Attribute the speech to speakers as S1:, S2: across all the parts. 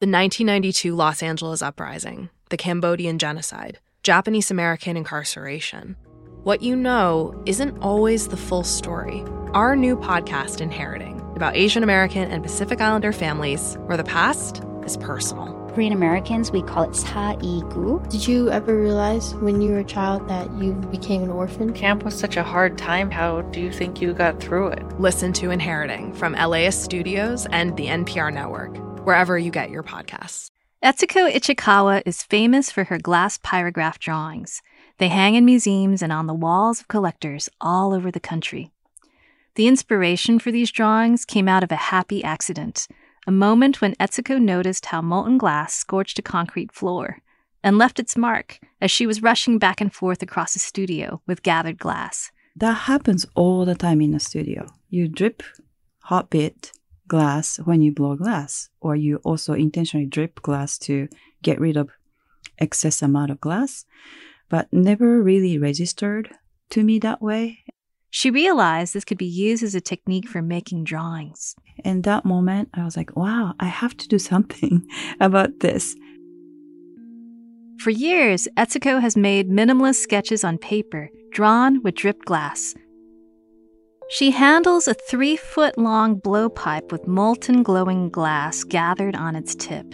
S1: The 1992 Los Angeles Uprising, the Cambodian genocide, Japanese American incarceration. What you know isn't always the full story. Our new podcast, Inheriting, about Asian American and Pacific Islander families where the past is personal.
S2: Korean Americans, we call it sa'igu.
S3: Did you ever realize when you were a child that you became an orphan?
S4: Camp was such a hard time. How do you think you got through it?
S1: Listen to Inheriting from LAist Studios and the NPR Network wherever you get your podcasts.
S5: Etsuko Ichikawa is famous for her glass pyrograph drawings. They hang in museums and on the walls of collectors all over the country. The inspiration for these drawings came out of a happy accident, a moment when Etsuko noticed how molten glass scorched a concrete floor and left its mark as she was rushing back and forth across the studio with gathered glass.
S6: That happens all the time in a studio. You drip hot bit glass when you blow glass, or you also intentionally drip glass to get rid of excess amount of glass, but never really registered to me that way.
S5: She realized this could be used as a technique for making drawings.
S6: In that moment, I was like, wow, I have to do something about this.
S5: For years, Etsuko has made minimalist sketches on paper, drawn with dripped glass, she handles a three foot long blowpipe with molten glowing glass gathered on its tip,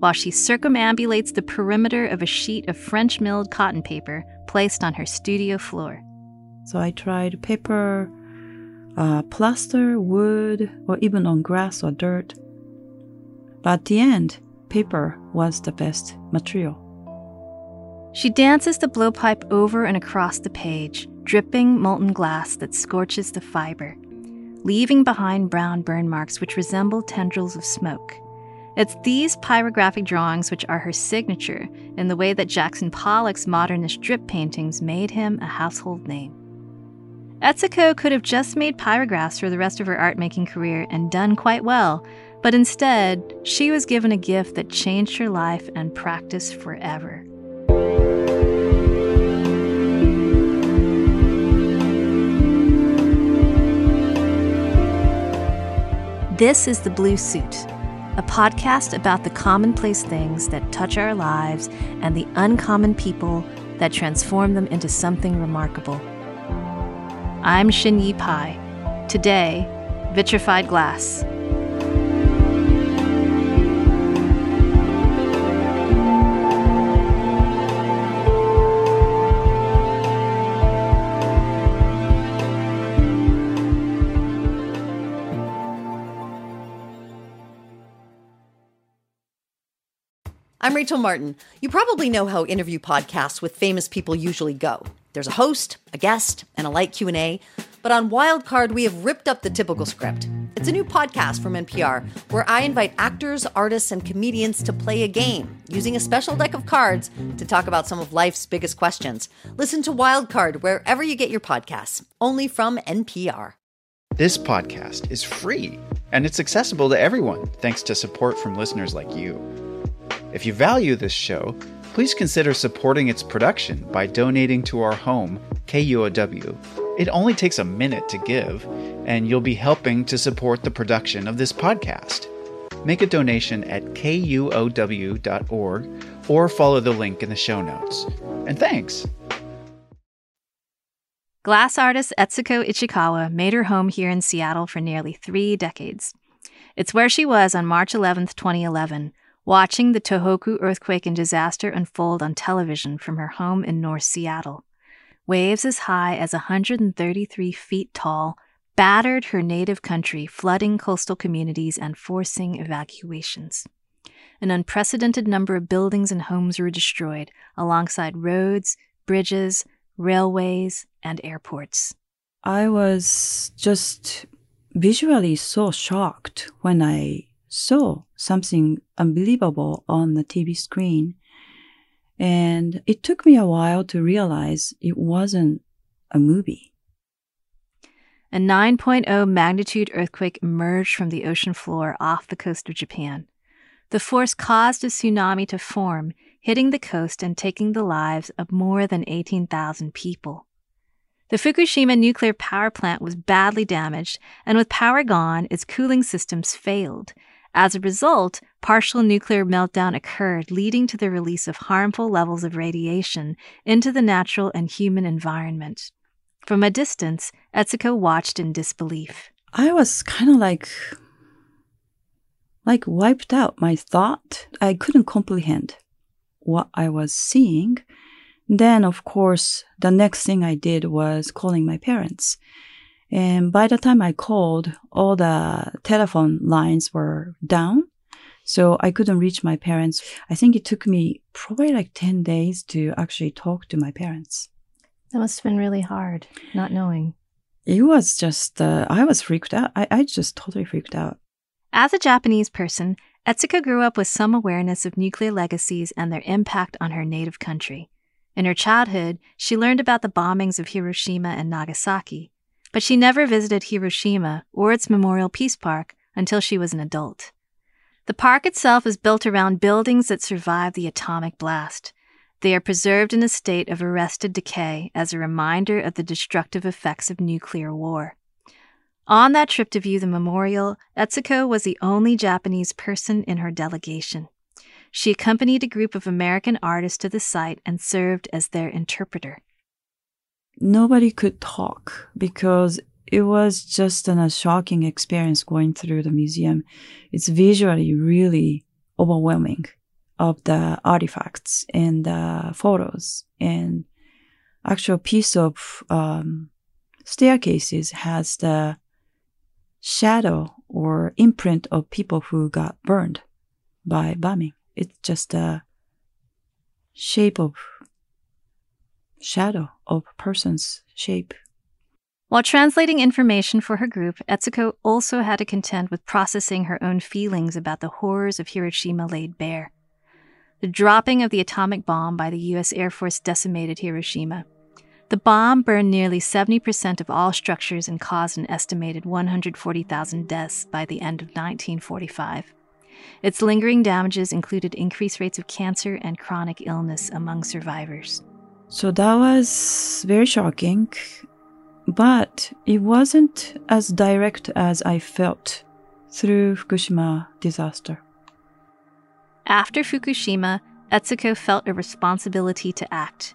S5: while she circumambulates the perimeter of a sheet of French milled cotton paper placed on her studio floor.
S6: So I tried paper, uh, plaster, wood, or even on grass or dirt. But at the end, paper was the best material.
S5: She dances the blowpipe over and across the page, dripping molten glass that scorches the fiber, leaving behind brown burn marks which resemble tendrils of smoke. It's these pyrographic drawings which are her signature in the way that Jackson Pollock's modernist drip paintings made him a household name. Etsuko could have just made pyrographs for the rest of her art making career and done quite well, but instead, she was given a gift that changed her life and practice forever. This is The Blue Suit, a podcast about the commonplace things that touch our lives and the uncommon people that transform them into something remarkable. I'm Shin Yu Pai. Today, vitrified glass.
S7: I'm Rachel Martin. You probably know how interview podcasts with famous people usually go. There's a host, a guest, and a light Q&A. But on Wildcard, we have ripped up the typical script. It's a new podcast from NPR where I invite actors, artists, and comedians to play a game using a special deck of cards to talk about some of life's biggest questions. Listen to Wildcard wherever you get your podcasts, only from NPR.
S8: This podcast is free and it's accessible to everyone thanks to support from listeners like you. If you value this show, please consider supporting its production by donating to our home, KUOW. It only takes a minute to give, and you'll be helping to support the production of this podcast. Make a donation at kuow.org or follow the link in the show notes. And thanks!
S5: Glass artist Etsuko Ichikawa made her home here in Seattle for nearly three decades. It's where she was on March 11, 2011 watching the Tohoku earthquake and disaster unfold on television from her home in North Seattle. Waves as high as 133 feet tall battered her native country, flooding coastal communities and forcing evacuations. An unprecedented number of buildings and homes were destroyed, alongside roads, bridges, railways, and airports.
S6: I was just visually so shocked when I saw something unbelievable on the TV screen. And it took me a while to realize it wasn't a movie.
S5: A 9.0 magnitude earthquake emerged from the ocean floor off the coast of Japan. The force caused a tsunami to form, hitting the coast and taking the lives of more than 18,000 people. The Fukushima nuclear power plant was badly damaged, and with power gone, its cooling systems failed, as a result, partial nuclear meltdown occurred, leading to the release of harmful levels of radiation into the natural and human environment. From a distance, Etsuko watched in disbelief.
S6: I was kind of like like wiped out my thought. I couldn't comprehend what I was seeing. Then, of course, the next thing I did was calling my parents. And by the time I called, all the telephone lines were down. So I couldn't reach my parents. I think it took me probably like 10 days to actually talk to my parents.
S3: That must have been really hard, not knowing.
S6: It was just, uh, I was freaked out. I, I just totally freaked out.
S5: As a Japanese person, Etsuko grew up with some awareness of nuclear legacies and their impact on her native country. In her childhood, she learned about the bombings of Hiroshima and Nagasaki, but she never visited Hiroshima or its Memorial Peace Park until she was an adult. The park itself is built around buildings that survived the atomic blast. They are preserved in a state of arrested decay as a reminder of the destructive effects of nuclear war. On that trip to view the memorial, Etsuko was the only Japanese person in her delegation. She accompanied a group of American artists to the site and served as their interpreter.
S6: Nobody could talk because it was just an, a shocking experience going through the museum. It's visually really overwhelming of the artifacts and the photos and actual piece of um, staircases has the shadow or imprint of people who got burned by bombing. It's just a shape of shadow of person's shape.
S5: While translating information for her group, Etsuko also had to contend with processing her own feelings about the horrors of Hiroshima laid bare. The dropping of the atomic bomb by the U.S. Air Force decimated Hiroshima. The bomb burned nearly 70% of all structures and caused an estimated 140,000 deaths by the end of 1945. Its lingering damages included increased rates of cancer and chronic illness among survivors.
S6: So that was very shocking, but it wasn't as direct as I felt through Fukushima disaster.
S5: After Fukushima, Etsuko felt a responsibility to act.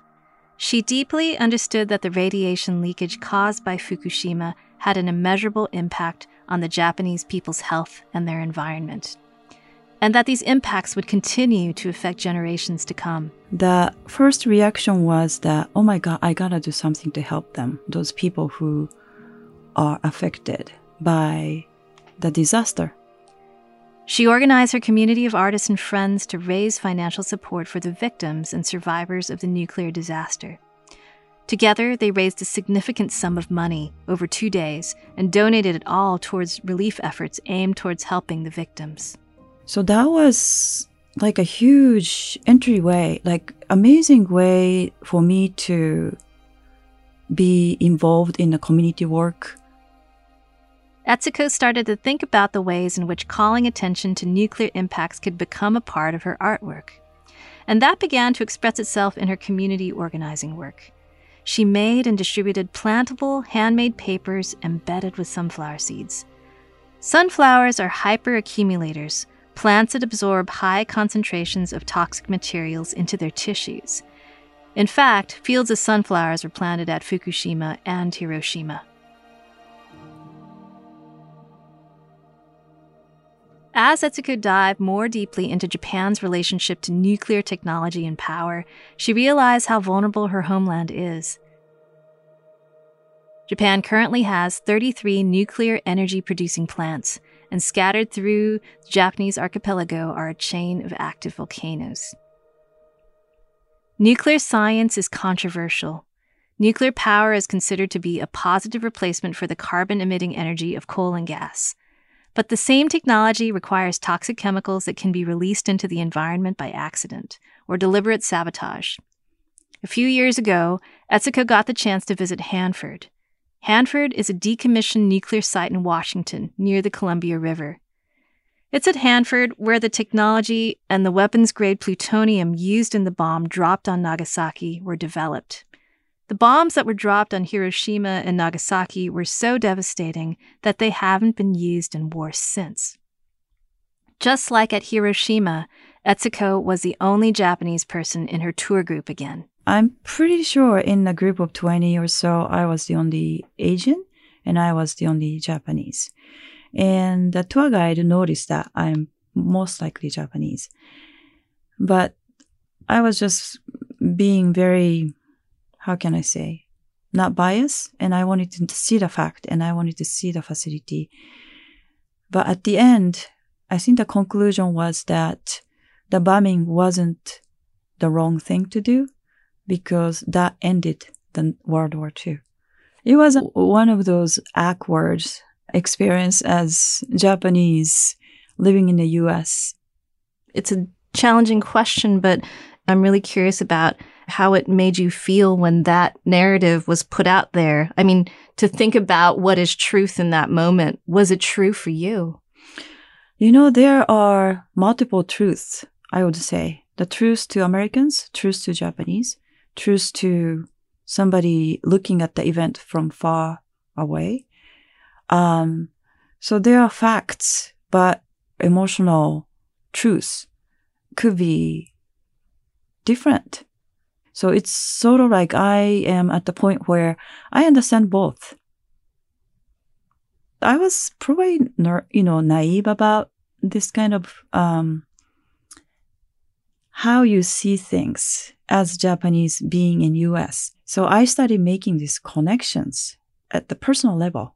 S5: She deeply understood that the radiation leakage caused by Fukushima had an immeasurable impact on the Japanese people's health and their environment, and that these impacts would continue to affect generations to come.
S6: The first reaction was that, oh my God, I gotta do something to help them, those people who are affected by the disaster.
S5: She organized her community of artists and friends to raise financial support for the victims and survivors of the nuclear disaster. Together, they raised a significant sum of money over two days and donated it all towards relief efforts aimed towards helping the victims.
S6: So that was like a huge entryway, like amazing way for me to be involved in the community work
S5: Etsuko started to think about the ways in which calling attention to nuclear impacts could become a part of her artwork. And that began to express itself in her community organizing work. She made and distributed plantable, handmade papers embedded with sunflower seeds. Sunflowers are hyperaccumulators, plants that absorb high concentrations of toxic materials into their tissues. In fact, fields of sunflowers were planted at Fukushima and Hiroshima. As Etsuko dived more deeply into Japan's relationship to nuclear technology and power, she realized how vulnerable her homeland is. Japan currently has 33 nuclear energy producing plants, and scattered through the Japanese archipelago are a chain of active volcanoes. Nuclear science is controversial. Nuclear power is considered to be a positive replacement for the carbon emitting energy of coal and gas. But the same technology requires toxic chemicals that can be released into the environment by accident or deliberate sabotage. A few years ago, Etsuko got the chance to visit Hanford. Hanford is a decommissioned nuclear site in Washington near the Columbia River. It's at Hanford where the technology and the weapons grade plutonium used in the bomb dropped on Nagasaki were developed. The bombs that were dropped on Hiroshima and Nagasaki were so devastating that they haven't been used in war since. Just like at Hiroshima, Etsuko was the only Japanese person in her tour group again.
S6: I'm pretty sure in a group of 20 or so, I was the only Asian and I was the only Japanese. And the tour guide noticed that I'm most likely Japanese. But I was just being very, how can I say, not biased. And I wanted to see the fact and I wanted to see the facility. But at the end, I think the conclusion was that the bombing wasn't the wrong thing to do because that ended the World War II. It was one of those awkward experience as Japanese living in the US.
S5: It's a challenging question, but I'm really curious about how it made you feel when that narrative was put out there. I mean, to think about what is truth in that moment, was it true for you?
S6: You know, there are multiple truths, I would say. The truth to Americans, truth to Japanese, truth to somebody looking at the event from far away. Um, so there are facts, but emotional truths could be different. So it's sort of like I am at the point where I understand both. I was probably, you know, naive about this kind of um, how you see things as Japanese being in US. So I started making these connections at the personal level.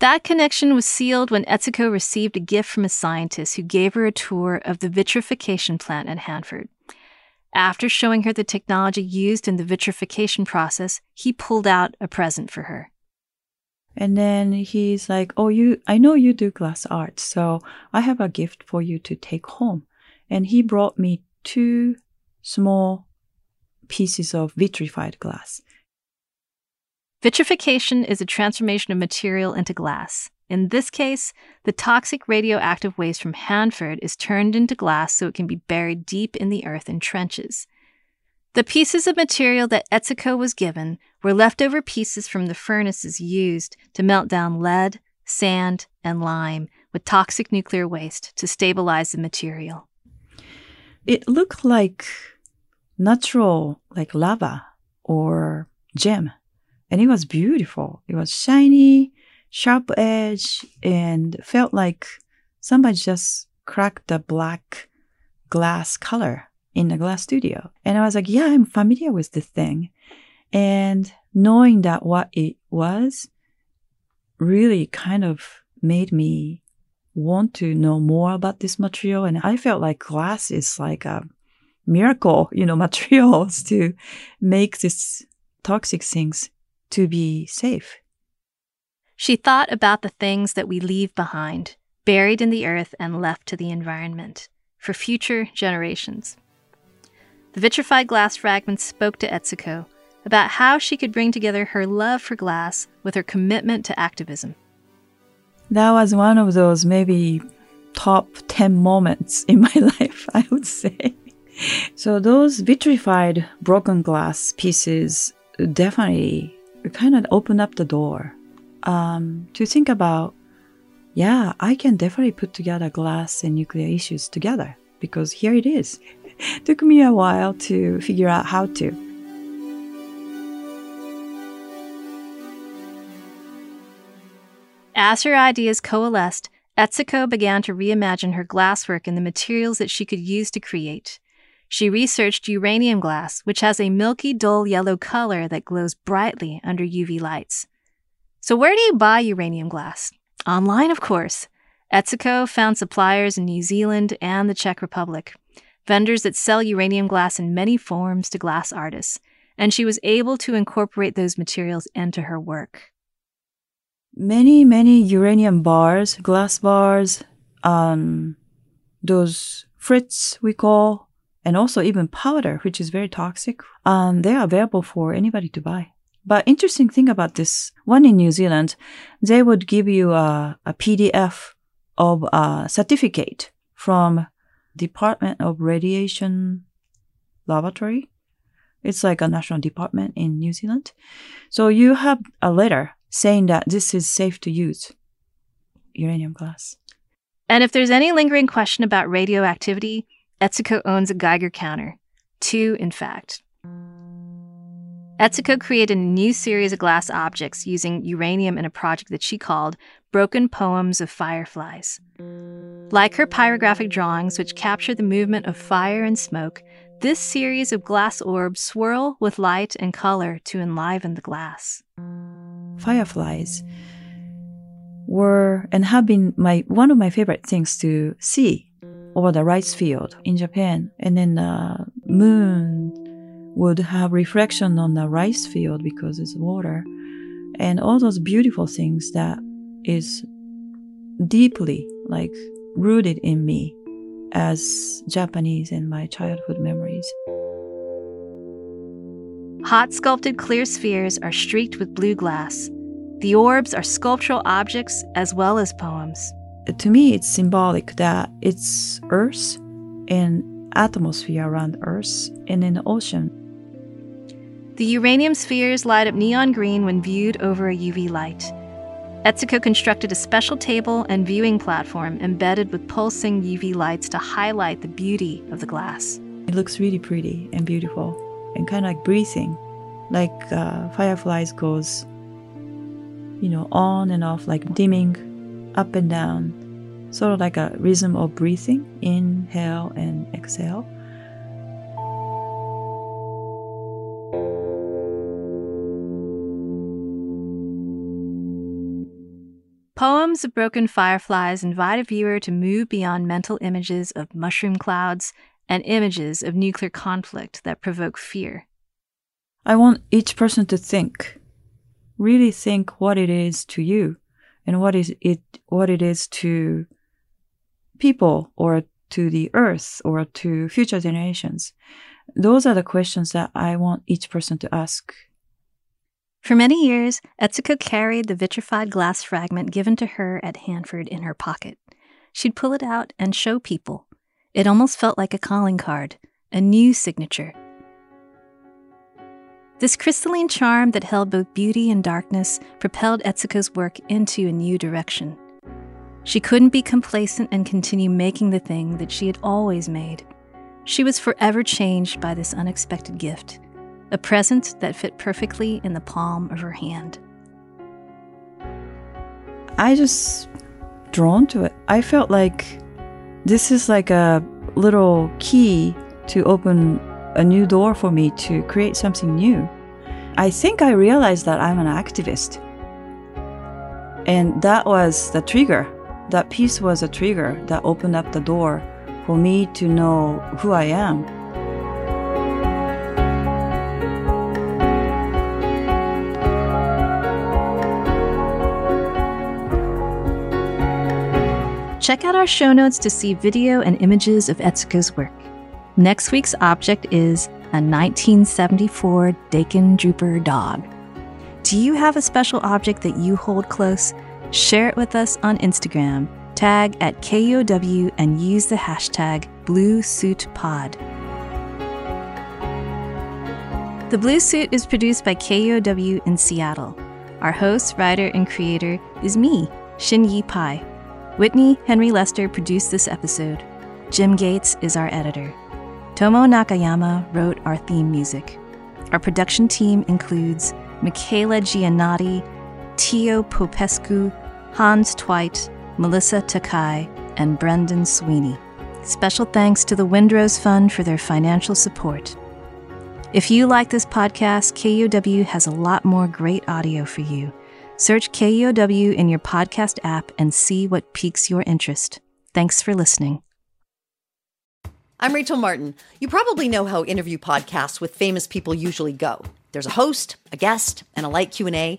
S5: That connection was sealed when Etsuko received a gift from a scientist who gave her a tour of the vitrification plant at Hanford. After showing her the technology used in the vitrification process, he pulled out a present for her.
S6: And then he's like, "Oh, you I know you do glass art, so I have a gift for you to take home." And he brought me two small pieces of vitrified glass.
S5: Vitrification is a transformation of material into glass. In this case, the toxic radioactive waste from Hanford is turned into glass so it can be buried deep in the earth in trenches. The pieces of material that Etsuko was given were leftover pieces from the furnaces used to melt down lead, sand, and lime with toxic nuclear waste to stabilize the material.
S6: It looked like natural, like lava or gem and it was beautiful. It was shiny, sharp edge, and felt like somebody just cracked the black glass color in the glass studio. And I was like, yeah, I'm familiar with this thing. And knowing that what it was really kind of made me want to know more about this material. And I felt like glass is like a miracle, you know, materials to make these toxic things to be safe.
S5: She thought about the things that we leave behind, buried in the earth and left to the environment, for future generations. The vitrified glass fragments spoke to Etsuko about how she could bring together her love for glass with her commitment to activism.
S6: That was one of those maybe top 10 moments in my life, I would say. So, those vitrified broken glass pieces definitely kind of opened up the door um, to think about, yeah, I can definitely put together glass and nuclear issues together because here it is. Took me a while to figure out how to.
S5: As her ideas coalesced, Etsuko began to reimagine her glasswork and the materials that she could use to create. She researched uranium glass, which has a milky, dull yellow color that glows brightly under UV lights. So, where do you buy uranium glass? Online, of course. Etsuko found suppliers in New Zealand and the Czech Republic, vendors that sell uranium glass in many forms to glass artists, and she was able to incorporate those materials into her work.
S6: Many, many uranium bars, glass bars, um, those frits we call, and also even powder, which is very toxic. Um, they are available for anybody to buy. But interesting thing about this one in New Zealand, they would give you a, a PDF of a certificate from Department of Radiation Laboratory. It's like a national department in New Zealand. So you have a letter saying that this is safe to use uranium glass.
S5: And if there's any lingering question about radioactivity, Etsuko owns a Geiger counter. Two, in fact. Etsuko created a new series of glass objects using uranium in a project that she called Broken Poems of Fireflies. Like her pyrographic drawings, which capture the movement of fire and smoke, this series of glass orbs swirl with light and color to enliven the glass.
S6: Fireflies were and have been my one of my favorite things to see over the rice field in Japan. And then the moon would have reflection on the rice field because it's water. And all those beautiful things that is deeply like rooted in me as Japanese and my childhood memories.
S5: Hot sculpted clear spheres are streaked with blue glass. The orbs are sculptural objects as well as poems.
S6: To me, it's symbolic that it's Earth and atmosphere around Earth and in the ocean.
S5: The uranium spheres light up neon green when viewed over a UV light. Etsuko constructed a special table and viewing platform embedded with pulsing UV lights to highlight the beauty of the glass.
S6: It looks really pretty and beautiful and kind of like breathing, like uh, fireflies goes, you know, on and off, like dimming up and down, sort of like a rhythm of breathing, inhale and exhale.
S5: Poems of Broken Fireflies invite a viewer to move beyond mental images of mushroom clouds and images of nuclear conflict that provoke fear.
S6: I want each person to think, really think what it is to you and what is it what it is to people or to the earth or to future generations. Those are the questions that I want each person to ask
S5: For many years, Etsuko carried the vitrified glass fragment given to her at Hanford in her pocket. She'd pull it out and show people. It almost felt like a calling card, a new signature. This crystalline charm that held both beauty and darkness propelled Etsuko's work into a new direction. She couldn't be complacent and continue making the thing that she had always made. She was forever changed by this unexpected gift, a present that fit perfectly in the palm of her hand.
S6: I just drawn to it. I felt like this is like a little key to open a new door for me to create something new. I think I realized that I'm an activist. And that was the trigger. That piece was a trigger that opened up the door for me to know who I am.
S5: Check out our show notes to see video and images of Etsuko's work. Next week's object is a 1974 Dakin Drooper dog. Do you have a special object that you hold close? Share it with us on Instagram. Tag at KUOW and use the hashtag BlueSuitPod. The Blue Suit is produced by KUOW in Seattle. Our host, writer, and creator is me, Shin Yu Pai. Whitney Henry Lester produced this episode. Jim Gates is our editor. Tomo Nakayama wrote our theme music. Our production team includes Michaela Giannotti, Tio Popescu, Hans Twite, Melissa Takai, and Brendan Sweeney. Special thanks to the Windrose Fund for their financial support. If you like this podcast, KUOW has a lot more great audio for you. Search KUOW in your podcast app and see what piques your interest. Thanks for listening.
S7: I'm Rachel Martin. You probably know how interview podcasts with famous people usually go. There's a host, a guest, and a light Q&A,